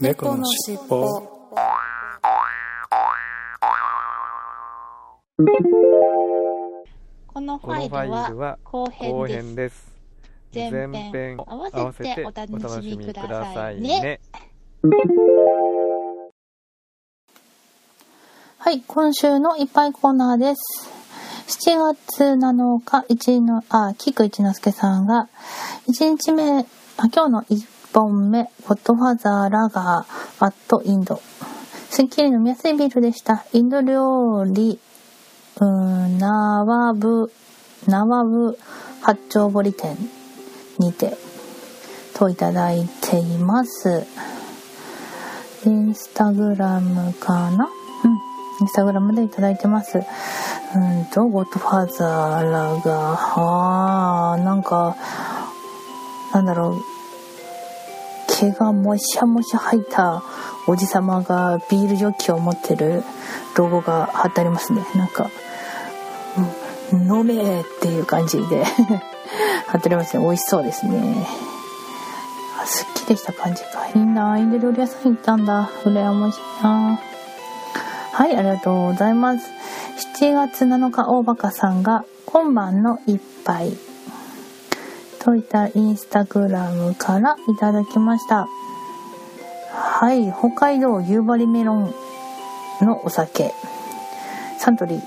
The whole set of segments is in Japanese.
猫のしっぽこのファイルは後編後です編です。前編合わせてお楽しみくださいねね。はい、今週のいっぱいコーナーです。7月7日、一の、あ、菊一之輔さんが、1日目、あ、今日の1本目、ゴッドファザーラガー、アットインド。スッキリ飲みやすいビールでした。インド料理、うーん、ナワブ、ナワブ八丁堀店にて、といただいています。インスタグラムかな？うん。インスタグラムでいただいてます。うんと、ゴッドファザーらが、あー、なんか、なんだろう、毛がもしゃもしゃ入ったおじさまがビールジョッキを持ってるロゴが貼ってありますね。なんか、うん飲めっていう感じで 貼ってありますね。美味しそうですね。あすっきりした感じか。いいなインド料理屋さん行ったんだ。羨ましいなはい、ありがとうございます。7月7日、大バカさんが、今晩の一杯。といったインスタグラムからいただきました。はい、北海道夕張メロンのお酒。サントリー、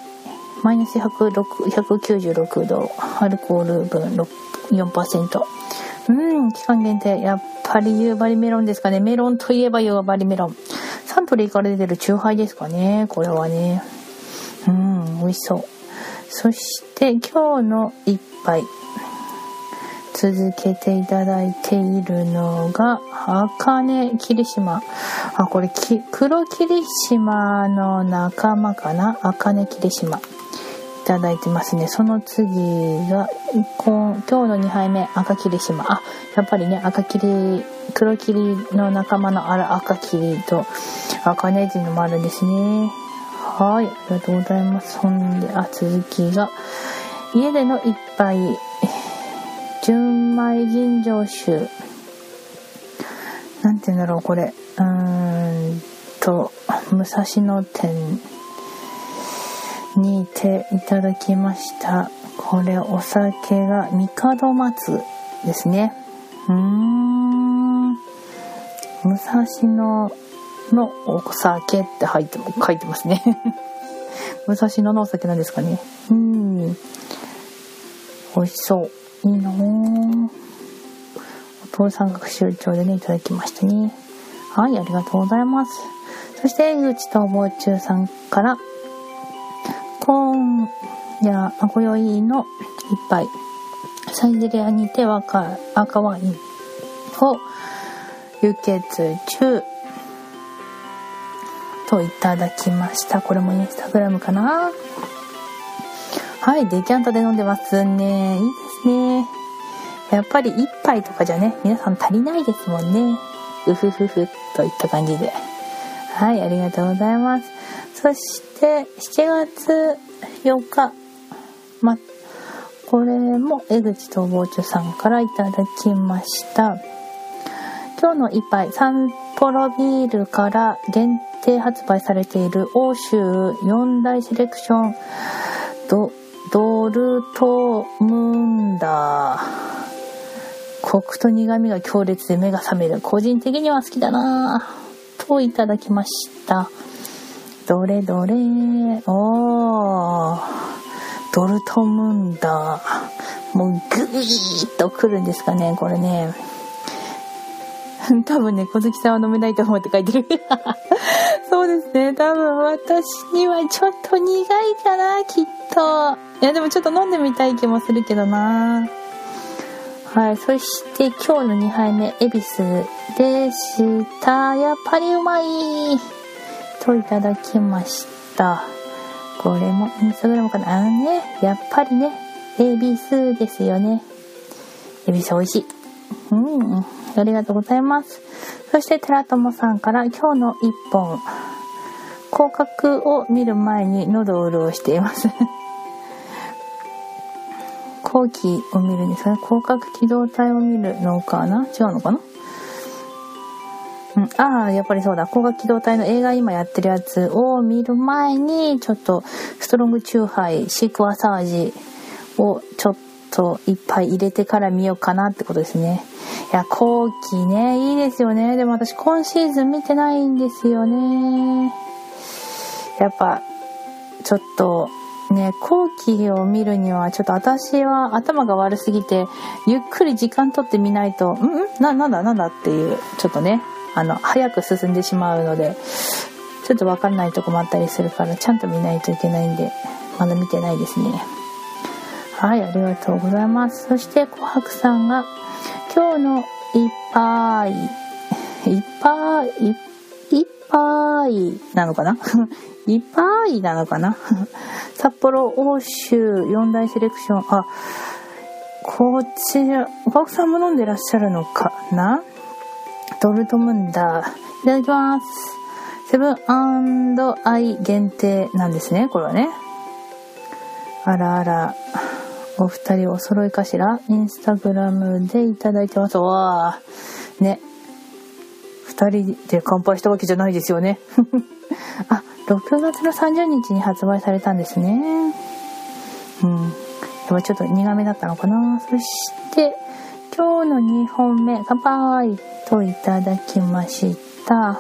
マイナス196度、アルコール分4%。うん、期間限定。やっぱり夕張メロンですかね。メロンといえば夕張メロン。サントリーから出てるチューハイですかね。これはね。うん、美味しそう。そして今日の一杯。続けていただいているのが、あかね霧島。あ、これ、黒霧島の仲間かな？あかね霧島。いただいてますね。その次が、今日の2杯目、赤霧島。あ、やっぱりね、赤霧、黒霧の仲間のあら赤霧と赤ねっていうのもあるんですね。はい、ありがとうございます。ほんで、あ、続きが、家での一杯、純米吟醸酒。なんて言うんだろう、これ。うーんと、武蔵野店にいていただきました。これ、お酒が、三門松ですね。うーん。武蔵野のお酒って入って、書いてますね。武蔵野のお酒なんですかね。うん。美味しそう。いいなぁ。お父さん学習長でね、いただきましたね。はい、ありがとうございます。そして、江口と坊中さんから、今夜、あ今宵の一杯、サイゼリアにて赤赤ワインを輸血中といただきました。これもインスタグラムかなはい、デキャンタで飲んでますね。いいですね。やっぱり一杯とかじゃね、皆さん足りないですもんね。うふふふといった感じで。はい、ありがとうございます。そして、7月8日、ま、これも江口と坊主さんからいただきました。今日の一杯、サンポロビールから限定発売されている欧州4大セレクションドドルトムンダー。コクと苦味が強烈で目が覚める。個人的には好きだなぁ。といただきました。どれどれ。おー。ドルトムンダー。もうグイーッとくるんですかね、これね。多分ね、小月さんは飲めないと思って書いてる。そうですね。多分私にはちょっと苦いかな、きっと。いや、でもちょっと飲んでみたい気もするけどな。はい。そして今日の2杯目、恵比寿でした。やっぱりうまいといただきました。これもインスタグラムかなあのね、やっぱりね、恵比寿ですよね。恵比寿美味しい。うん。ありがとうございます。そして、寺友さんから今日の一本。広角を見る前に喉を潤しています。後期を見るんですかね。広角機動隊を見るのかな違うのかなうん、ああ、やっぱりそうだ。高画機動隊の映画今やってるやつを見る前に、ちょっとストロングチューハイ、シークワサージをちょっといっぱい入れてから見ようかなってことですね。いや、後期ね、いいですよね。でも私今シーズン見てないんですよね。やっぱ、ちょっと、ね、後期を見るには、ちょっと私は頭が悪すぎて、ゆっくり時間とってみないと、んんな、なんだなんだっていう、ちょっとね、あの、早く進んでしまうので、ちょっとわかんないとこもあったりするから、ちゃんと見ないといけないんで、まだ見てないですね。はい、ありがとうございます。そして、琥珀さんが、今日のいっぱい、いっぱい、いっぱ いなのかな？いっぱいなのかな？札幌欧州四大セレクション。あ、こちら、お客さんも飲んでらっしゃるのかな？ドルトムンダー。いただきます。セブンアイ限定なんですね、これはね。あらあら。お二人お揃いかしらインスタグラムでいただいてます。わー。ね。二人で乾杯したわけじゃないですよね。あ、6月の30日に発売されたんですね。うん。でもちょっと苦めだったのかな。そして、今日の2本目、乾杯といただきました。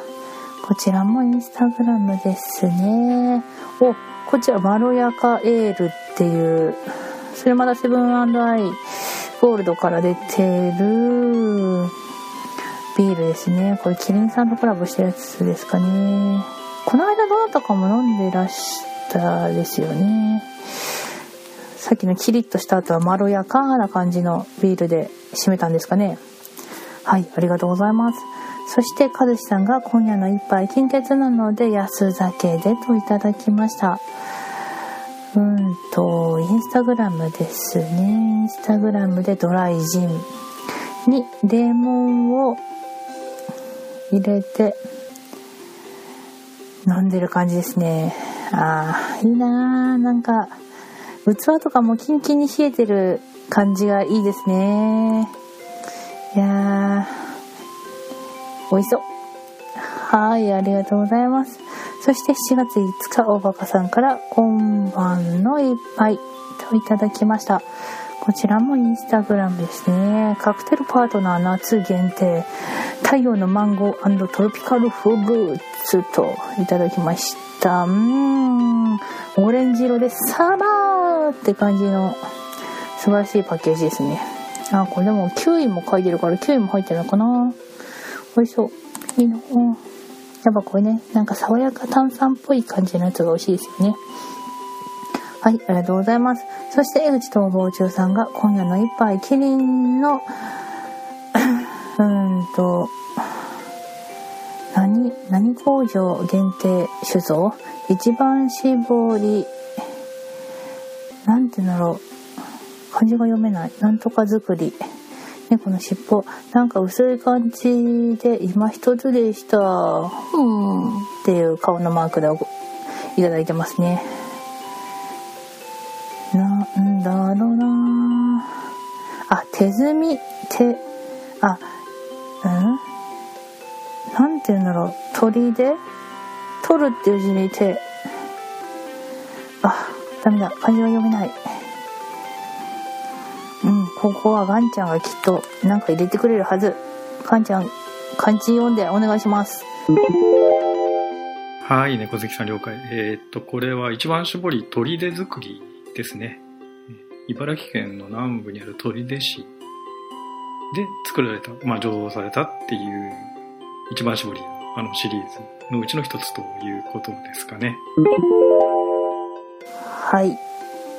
こちらもインスタグラムですね。お、こちら、まろやかエールっていう、それまだセブンアイゴールドから出てるビールですね。これキリンさんとコラボしたやつですかね。この間どなたかも飲んでらしたですよね。さっきのキリッとした後はまろやかな感じのビールで締めたんですかね。はい、ありがとうございます。そして、かずしさんが今夜の一杯金欠なので安酒でといただきました。うんと、インスタグラムですね。インスタグラムでドライジンにレモンを入れて飲んでる感じですね。ああ、いいなーなんか、器とかもキンキンに冷えてる感じがいいですね。いやー、美味しそう。はい、ありがとうございます。そして7月5日、大バカさんから、今晩の一杯といただきました。こちらもインスタグラムですね。カクテルパートナー夏限定。太陽のマンゴートロピカルフルーツといただきました。うーん。オレンジ色でサマーって感じの素晴らしいパッケージですね。あ、これでもキウイも書いてるからキウイも入ってるのかな美味しそう。いいなやっぱこれね、なんか爽やか炭酸っぽい感じのやつが美味しいですよね。はい、ありがとうございます。そして江口逃亡中さんが今夜の一杯キリンの うんと、何、何工場限定酒造？一番搾り、なんて言うんだろう。漢字が読めない。なんとか作り。猫の尻尾。なんか薄い感じで、今一つでした。うん。っていう顔のマークでいただいてますね。なんだろうなあ、手摘み、手、あ、うん？なんて言うんだろう。鳥で？取るっていう字に手。あ、ダメだ。漢字は読めない。うん、ここはガンちゃんがきっとなんか入れてくれるはず。ガンちゃん、漢字読んでお願いします。はい、猫好きさん了解。えー、っと、これは一番搾り砦作りですね。茨城県の南部にある砦市で作られた、まあ、醸造されたっていう一番搾りあのシリーズのうちの一つということですかね。はい。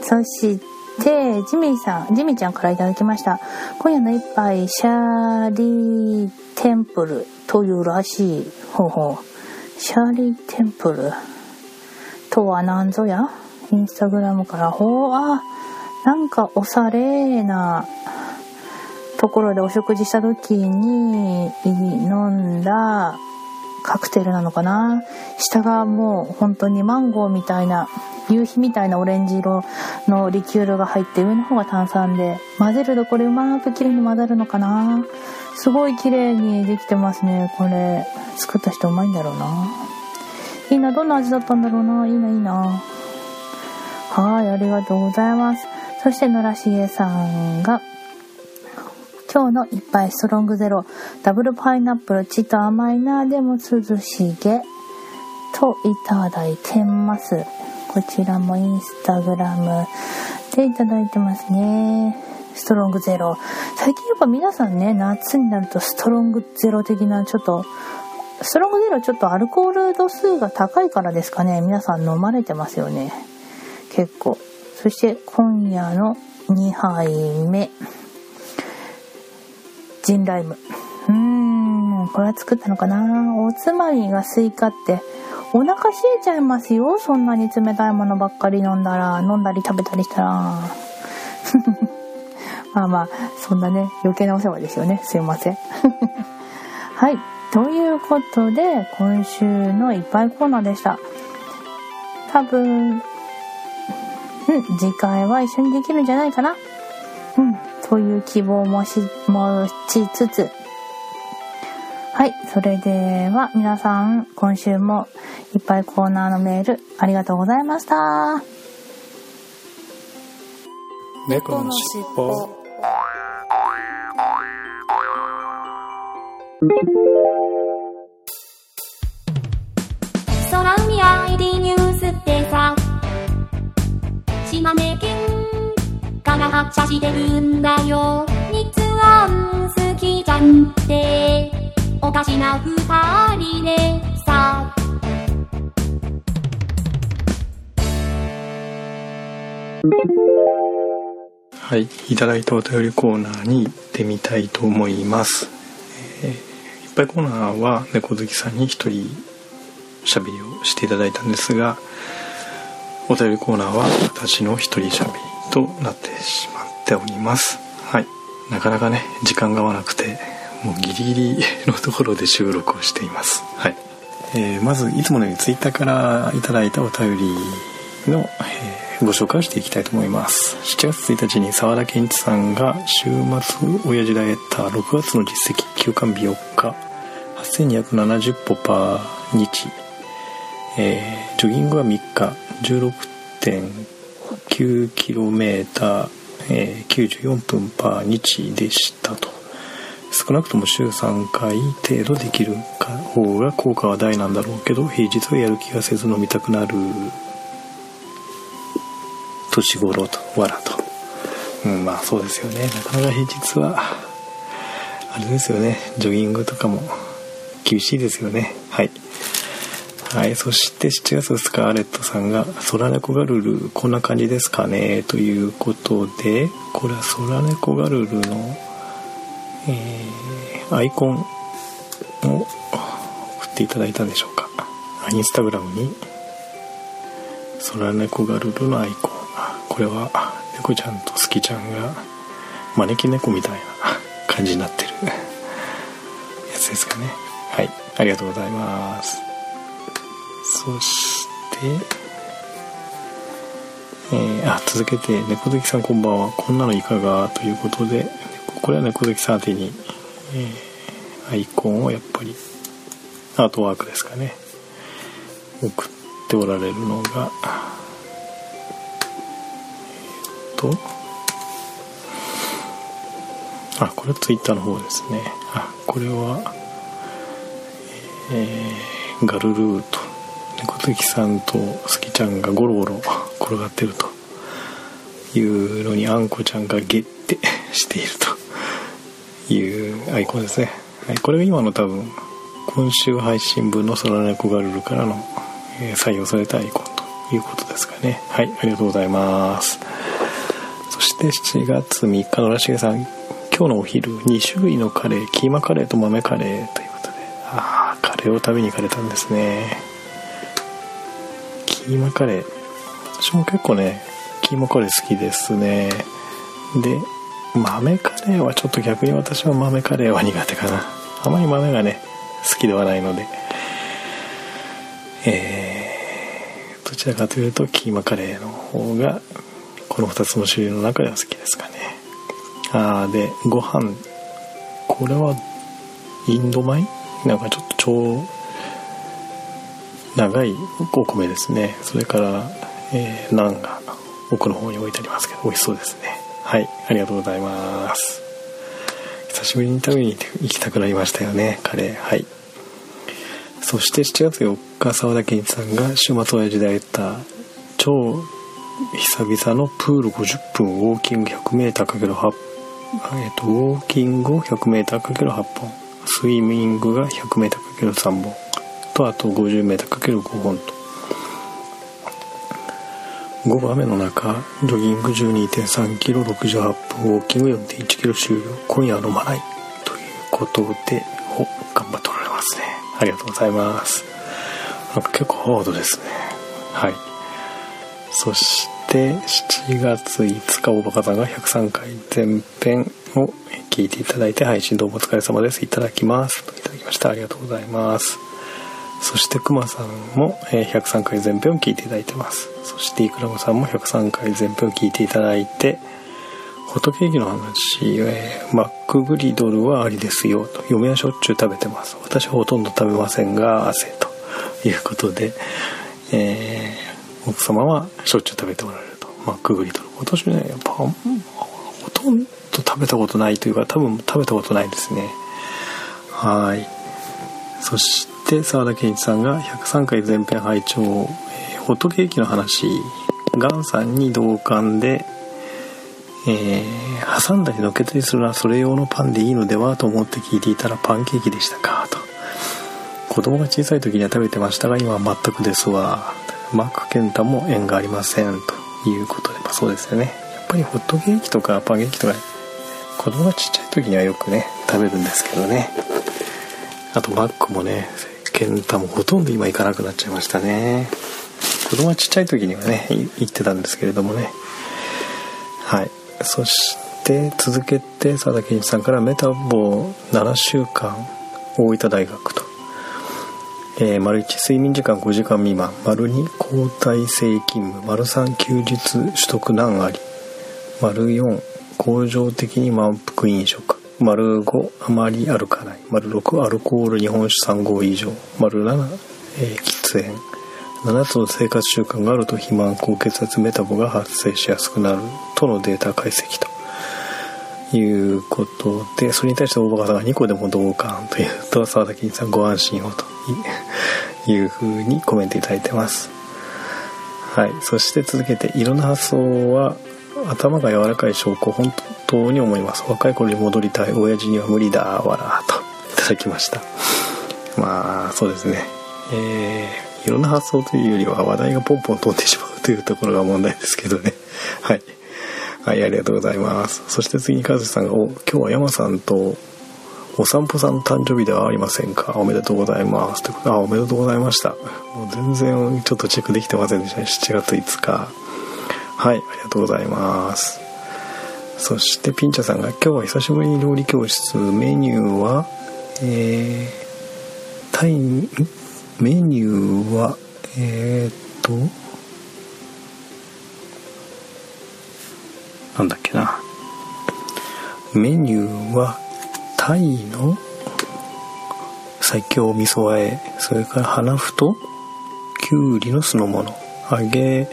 そして、でジミーさん、ジミーちゃんからいただきました。今夜の一杯、シャーリーテンプルというらしい。ほうほう。シャーリーテンプルとは何ぞや？インスタグラムから、ほう、あ、なんかおしゃれなところでお食事した時に飲んだカクテルなのかな？下がもう本当にマンゴーみたいな夕日みたいなオレンジ色のリキュールが入って上の方が炭酸で混ぜるとこれうまくきれいに混ざるのかな？すごい綺麗にできてますね。これ、作った人うまいんだろうな。いいな、どんな味だったんだろうな？いいな、いいな。はい、ありがとうございます。そして、野良茂さんが、今日の一杯ストロングゼロ、ダブルパイナップル、ちっと甘いな、でも涼しげ、といただいてます。こちらもインスタグラムでいただいてますね。ストロングゼロ。最近やっぱ皆さんね、夏になるとストロングゼロ的なちょっと、ストロングゼロちょっとアルコール度数が高いからですかね。皆さん飲まれてますよね。結構。そして今夜の2杯目。ジンライム。うーん、これは作ったのかな？おつまみがスイカってお腹冷えちゃいますよ？そんなに冷たいものばっかり飲んだら、飲んだり食べたりしたら。まあまあ、そんなね、余計なお世話ですよね。すいません。はい。ということで、今週のいっぱいコーナーでした。多分、うん、次回は一緒にできるんじゃないかな。うん、という希望もし、持ちつつ、はい。それでは、皆さん、今週もいっぱいコーナーのメール、ありがとうございました。猫のしっぽ。空海 ID ニュー発車してるんだよ。日安好きじゃんって。おかしな二人でさはい、いただいたお便りコーナーに行ってみたいと思います。えー、いっぱいコーナーは猫好きさんに一人喋りをしていただいたんですが、お便りコーナーは私の一人喋りとなってしまっております。はい。なかなかね、時間が合わなくて、もうギリギリのところで収録をしていますはい、えー、まずいつものように Twitter からいただいたお便りの、えー、ご紹介をしていきたいと思います7月1日に沢田健一さんが週末親父ダイエッター6月の実績休館日4日8270歩パー日、えー、ジョギングは3日 9km、えー、94分パー日でしたと。少なくとも週3回程度できる方が効果は大なんだろうけど平日はやる気がせず飲みたくなる。年頃とわらと。うんまあそうですよね。なかなか平日はあれですよね。ジョギングとかも厳しいですよね。はい。はい。そして7月2日、アレットさんが、空猫ガルル、こんな感じですかねということで、これは空猫ガルルのえー、アイコンを送っていただいたんでしょうか。インスタグラムに空猫ガルルのアイコン。これは猫ちゃんとスキちゃんが招き猫みたいな感じになってる。やつですかね。はい。ありがとうございます。そしてえー、あ続けて猫好きさんこんばんは。こんなのいかが？ということでこれはね小関さん宛てに、えー、アイコンをやっぱりアートワークですかね。送っておられるのがえっとあこれはツイッターの方ですね。あこれはえー、ガルルーと猫月さんとスキちゃんがゴロゴロ転がってると。いうのにあんこちゃんがゲッてしているというアイコンですね、はい、これが今の多分今週配信分の空猫ガルルからの、え、採用されたアイコンということですかね。はいありがとうございます。そして7月3日のらしげさん今日のお昼2種類のカレーキーマカレーと豆カレーということで。ああカレーを食べに行かれたんですね。キーマカレー。私も結構ねキーマカレー好きですね。で豆カレーはちょっと逆に私は豆カレーは苦手かな。あまり豆がね好きではないので。えー、どちらかというとキーマカレーの方がこの2つの種類の中では好きですかね。ああでご飯。これはインド米？なんかちょっと超長いお米ですね。それから、えー、ナンが奥の方に置いてありますけど美味しそうですね。はいありがとうございます。久しぶりに食べに行きたくなりましたよねカレーはい。そして7月4日沢田健一さんが週末親父で会えた超久々のプール50分ウォーキング 100m×8 えっとウォーキングを 100m×8 本。スイミングが 100m×3 本。とあと 50m×5 本と午後雨の中ジョギング 12.3km68 分ウォーキング 4.1km 終了。今夜は飲まないということでお頑張っておられますね。ありがとうございます。なんか結構ハードですね。はい。そして7月5日おばかさんが103回前編を聞いていただいて配信どうもお疲れ様です。いただきます。といただきました。ありがとうございます。そしてくまさんもえー103回前編を聞いていただいてます。そしてイクラムさんも103回前編を聞いていただいてホットケーキの話、えーマックグリドルはありですよと嫁はしょっちゅう食べてます。私はほとんど食べませんが汗ということで、えー奥様はしょっちゅう食べておられると。マックグリドル。私ねやっぱほとんど食べたことないというか多分食べたことないですね。はい。そして沢田健一さんが103回前編拝聴、えーホットケーキの話ガンさんに同感で、えー挟んだりのけたりするのはそれ用のパンでいいのではと思って聞いていたらパンケーキでしたかと。子供が小さい時には食べてましたが今は全くですわ。マック健太も縁がありませんということで、まあ、そうですよね。やっぱりホットケーキとかパンケーキとか子供がちっちゃい時にはよくね食べるんですけどね。あとマックもね健太もほとんど今行かなくなっちゃいましたね。子供がちっちゃい時にはね行ってたんですけれどもね。はい。そして続けて佐田健一さんからメタボ7週間大分大学と。えー、丸1睡眠時間5時間未満。丸2交代制勤務。丸3休日取得難あり。丸4恒常的に満腹飲食。丸5あまり歩かない。丸6アルコール日本酒3合以上。丸7、えー喫煙。7つの生活習慣があると肥満高血圧メタボが発生しやすくなる。とのデータ解析と。いうことでそれに対して大バカさんが2個でも同感という。と沢田健一さんご安心をと。いうふうにコメントいただいてます。はい。そして続けていろんな発想は頭が柔らかい証拠本当に思います若い頃に戻りたい親父には無理だわらといただきましたまあそうですねえー、いろんな発想というよりは話題がポンポン飛んでしまうというところが問題ですけどねはいはい、ありがとうございます。そして次にカズさんが、お、今日は山さんとお散歩さんの誕生日ではありませんか？おめでとうございます。ということあ、おめでとうございました。もう全然ちょっとチェックできてませんでしたね。7月5日。はい、ありがとうございます。そしてピンチャさんが、今日は久しぶりに料理教室、メニューは、えー、タイ、ん？メニューは、えー、っと、なんだっけな。メニューはタイの最強味噌和え。それから花ふときゅうりの酢の物。揚げ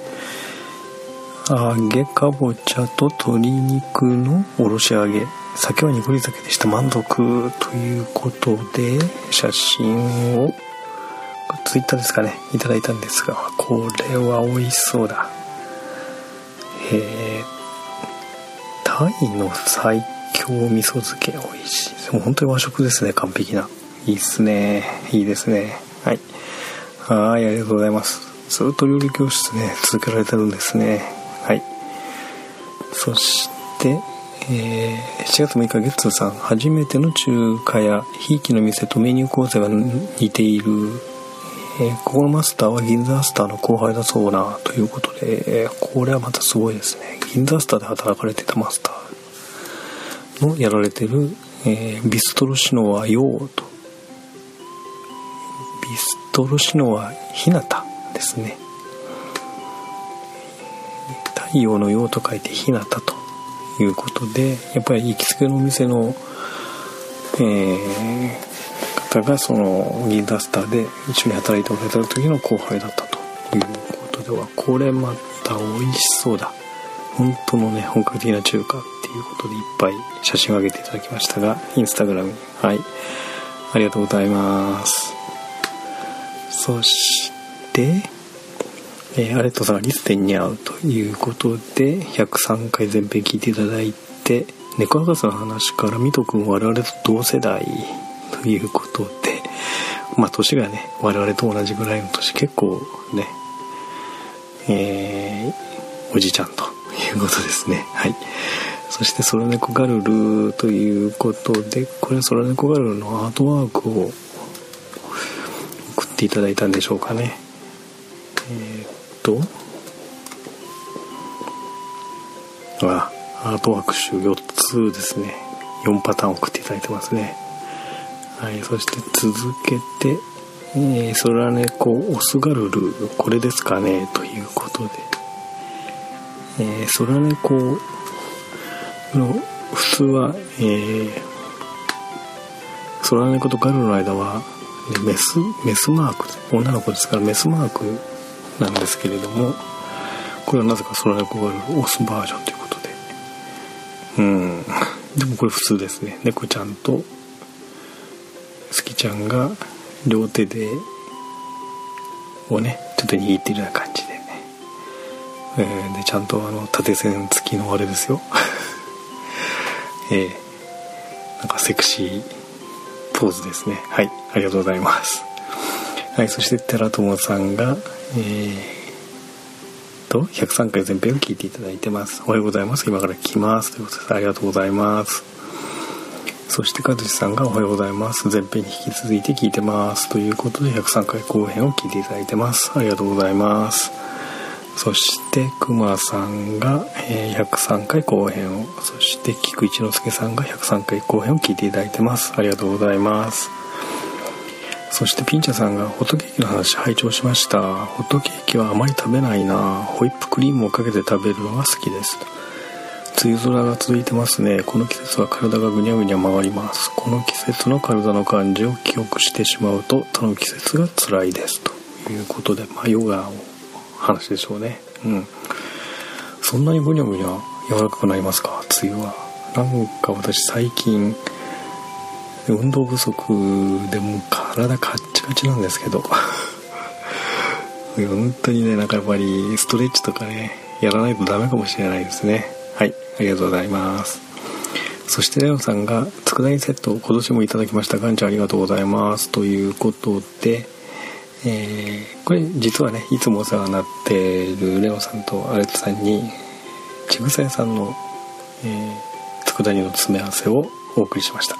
揚げかぼちゃと鶏肉のおろし揚げ。酒は濁り酒でした満足ということで写真をツイッターですかね。いただいたんですがこれは美味しそうだ。へえタイの最強味噌漬け美味しい。もう本当に和食ですね完璧な。いいっすね。いいですね。はい。はいありがとうございます。ずっと料理教室ね続けられてるんですね。はい。そしてえー7月6日月さん初めての中華やひいきの店とメニュー構成が似ているえーここのマスターは銀座アスターの後輩だそうなということで、えーこれはまたすごいですね。銀座アスターで働かれてたマスターのやられてる、えビストロシノワヨーとビストロシノワひなたですね。太陽の陽と書いてひなたということでやっぱり行きつけのお店のえー方がその銀ダスターで一緒に働いておられた時の後輩だったということではこれまた美味しそうだ。本当のね本格的な中華っていうことでいっぱい写真を上げていただきましたがインスタグラムに。はい。ありがとうございます。そしてえー、アレットさんがリステンに会うということで103回全編聞いていただいて猫博士の話からミト君我々と同世代ということでまあ年がね我々と同じぐらいの年結構ねえー、おじちゃんということですね。はい。そしてソラネコガルルということでこれソラネコガルルのアートワークを送っていただいたんでしょうかね。えー、とあアートワーク集4つですね。4パターン送っていただいてますね。はいそして続けてえー、ソラネコオスガルルこれですかねということで、えー、ソラネコの普通は、えー、ソラネコとガルルの間は、ね、メスメスマーク女の子ですからメスマークなんですけれどもこれはなぜかソラネコガルオスバージョンということで。うん。でもこれ普通ですね。猫ちゃんと好きちゃんが両手でをねちょっと握ってるような感じで、えー、でちゃんとあの縦線付きのあれですよ。えー、なんかセクシーポーズですね。はい。ありがとうございます。はいそして寺友さんがえー、と103回全編を聞いていただいてます。おはようございます。今から来ます。ということでありがとうございます。そして和志さんがおはようございます。前編に引き続いて聞いてます。ということで103回後編を聞いていただいてます。ありがとうございます。そしてくまさんが、え103回後編をそして菊一之輔さんが103回後編を聞いていただいてます。ありがとうございます。そしてピンチャさんがホットケーキの話拝聴しました。ホットケーキはあまり食べないな。ホイップクリームをかけて食べるのが好きです。梅雨空が続いてますね。この季節は体がぐにゃぐにゃ曲がります。この季節の体の感じを記憶してしまうと他の季節が辛いです。ということでまあヨガの話でしょうね。うん。そんなにぐにゃぐにゃ柔らかくなりますか？梅雨は。なんか私最近運動不足でも体カッチカチなんですけど。本当にねなんかやっぱりストレッチとかねやらないとダメかもしれないですね。はいありがとうございます。そしてレオさんが佃煮セットを今年もいただきました。ガンちゃんありがとうございます。ということでえー、これ実はねいつもお世話になっているレオさんとアレットさんにちぐさ屋さんの、えー、佃煮の詰め合わせをお送りしました、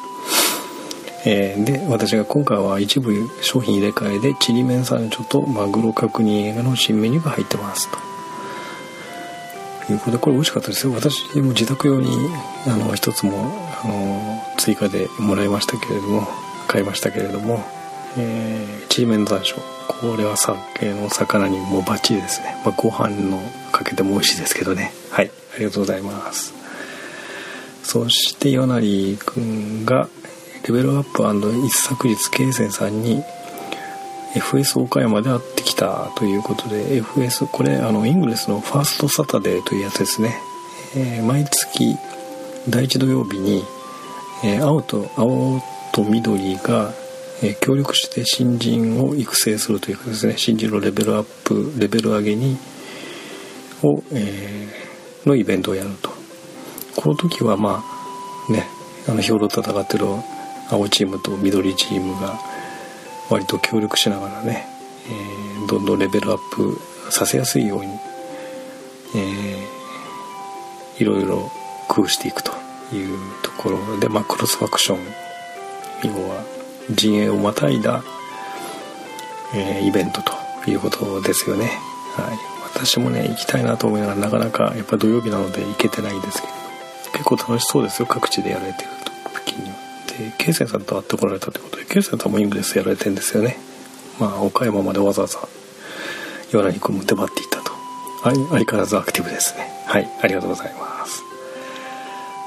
えー、で私が今回は一部商品入れ替えでちりめん山椒とマグロ角煮映画の新メニューが入ってますと。いうことでこれ美味しかったですよ。私も自宅用にあの一つもあの追加でもらいましたけれども買いましたけれども、えー、ちりめん山椒。これは酒の魚にもバッチリですね、まあ、ご飯のかけても美味しいですけどね。はい。ありがとうございます。そして与成君がレベルアップ一昨日慶泉さんに FS 岡山で会ってきたということで FS これあのイングレスのファーストサタデーというやつですね、えー、毎月第1土曜日に、えー、青と青と緑が、えー、協力して新人を育成するというかですね。新人のレベルアップレベル上げにを、えのイベントをやると。この時はまあねあの兵糧戦ってる青チームと緑チームが割と協力しながらね、えー、どんどんレベルアップさせやすいように、えー、いろいろ工夫していくというところで、まあ、クロスファクション要は陣営をまたいだ、えー、イベントということですよね。はい、私もね行きたいなと思いながらなかなかやっぱ土曜日なので行けてないんですけど結構楽しそうですよ各地でやられてる時には。ケイセンさんと会ってこられたということでケイセンさんもイングレスやられてんですよね。まあ岡山までわざわざ岩良に君も出張っていったと。相変わらずアクティブですね。はいありがとうございます。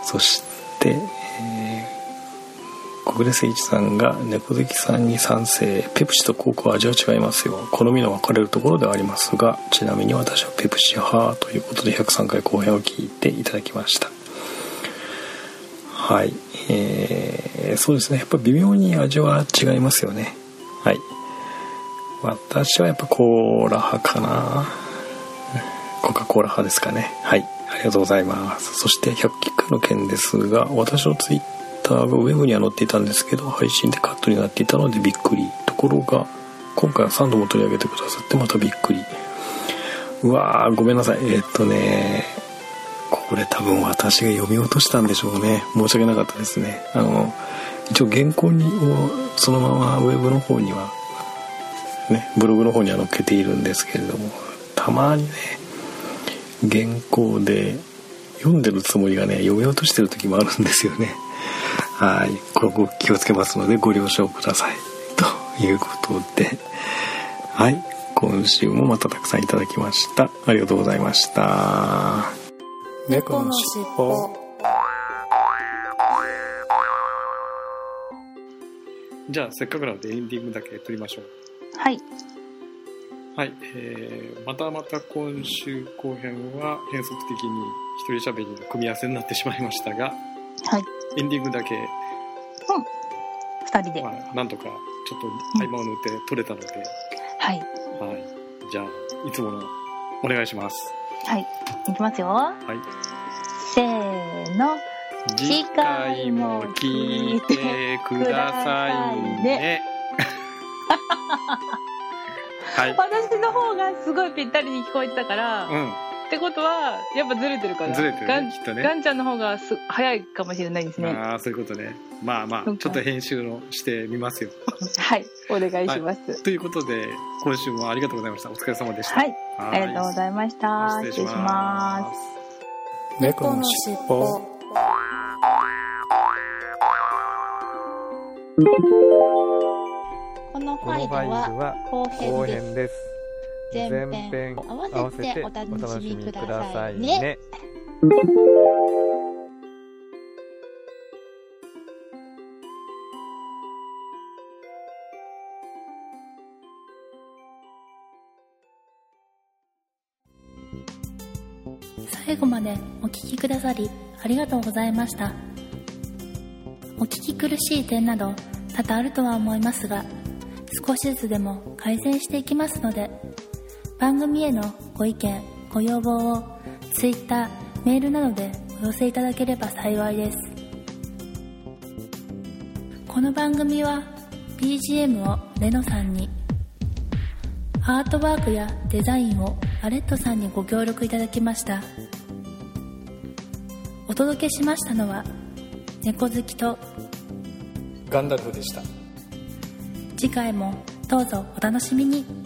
そして、えー、小暮誠一さんが猫好きさんに賛成。ペプシとコークは味は違いますよ。好みの分かれるところではありますがちなみに私はペプシ派ということで103回後編を聞いていただきました。はいえー、そうですね。やっぱ微妙に味は違いますよね。はい。私はやっぱコーラ派かな。コカ・コーラ派ですかね。はい。ありがとうございます。そして100キックの件ですが私のツイッターがウェブには載っていたんですけど配信でカットになっていたのでびっくり。ところが今回は3度も取り上げてくださってまたびっくり。うわーごめんなさい。えー、っとねこれ多分私が読み落としたんでしょうね。申し訳なかったですね。あの一応原稿にをそのままウェブの方にはねブログの方には載っけているんですけれどもたまにね原稿で読んでるつもりがね読み落としてる時もあるんですよね。はい。ここ気をつけますのでご了承ください。ということで。はい。今週もまたたくさんいただきました。ありがとうございました。猫のしっぽじゃあせっかくなのでエンディングだけ撮りましょう。はい。はい、えー、またまた今週後編は変則的に一人喋りの組み合わせになってしまいましたがはい。エンディングだけ、2人で。まあ、なんとかちょっと合間を縫って撮れたので、はい。はい、じゃあいつものお願いします。はい。いきますよ。はい。せーの次回も聞いてくださいね。はい。私の方がすごいぴったりに聞こえてたから、っうん。てことはやっぱずれてるからずれてるガンねきっとね。ガンちゃんの方がす早いかもしれないですね。ああそういうことね。まあまあちょっと編集のしてみますよ。はいお願いします。ということで今週もありがとうございました。お疲れ様でした。はい、はありがとうございました。失礼します。猫のしっぽこのファイルはは後後編です編です。前前編編合わせておお楽楽しみくだださいねね。最後までお聞きくださりありがとうございましたお聞き苦しい点など多々あるとは思いますが少しずつでも改善していきますので番組へのご意見ご要望を Twitter メールなどでお寄せいただければ幸いです。この番組は BGM をレノさんにアートワークやデザインをアレットさんにご協力いただきました。お届けしましたのは猫好きとガンダルフでした。次回もどうぞお楽しみに。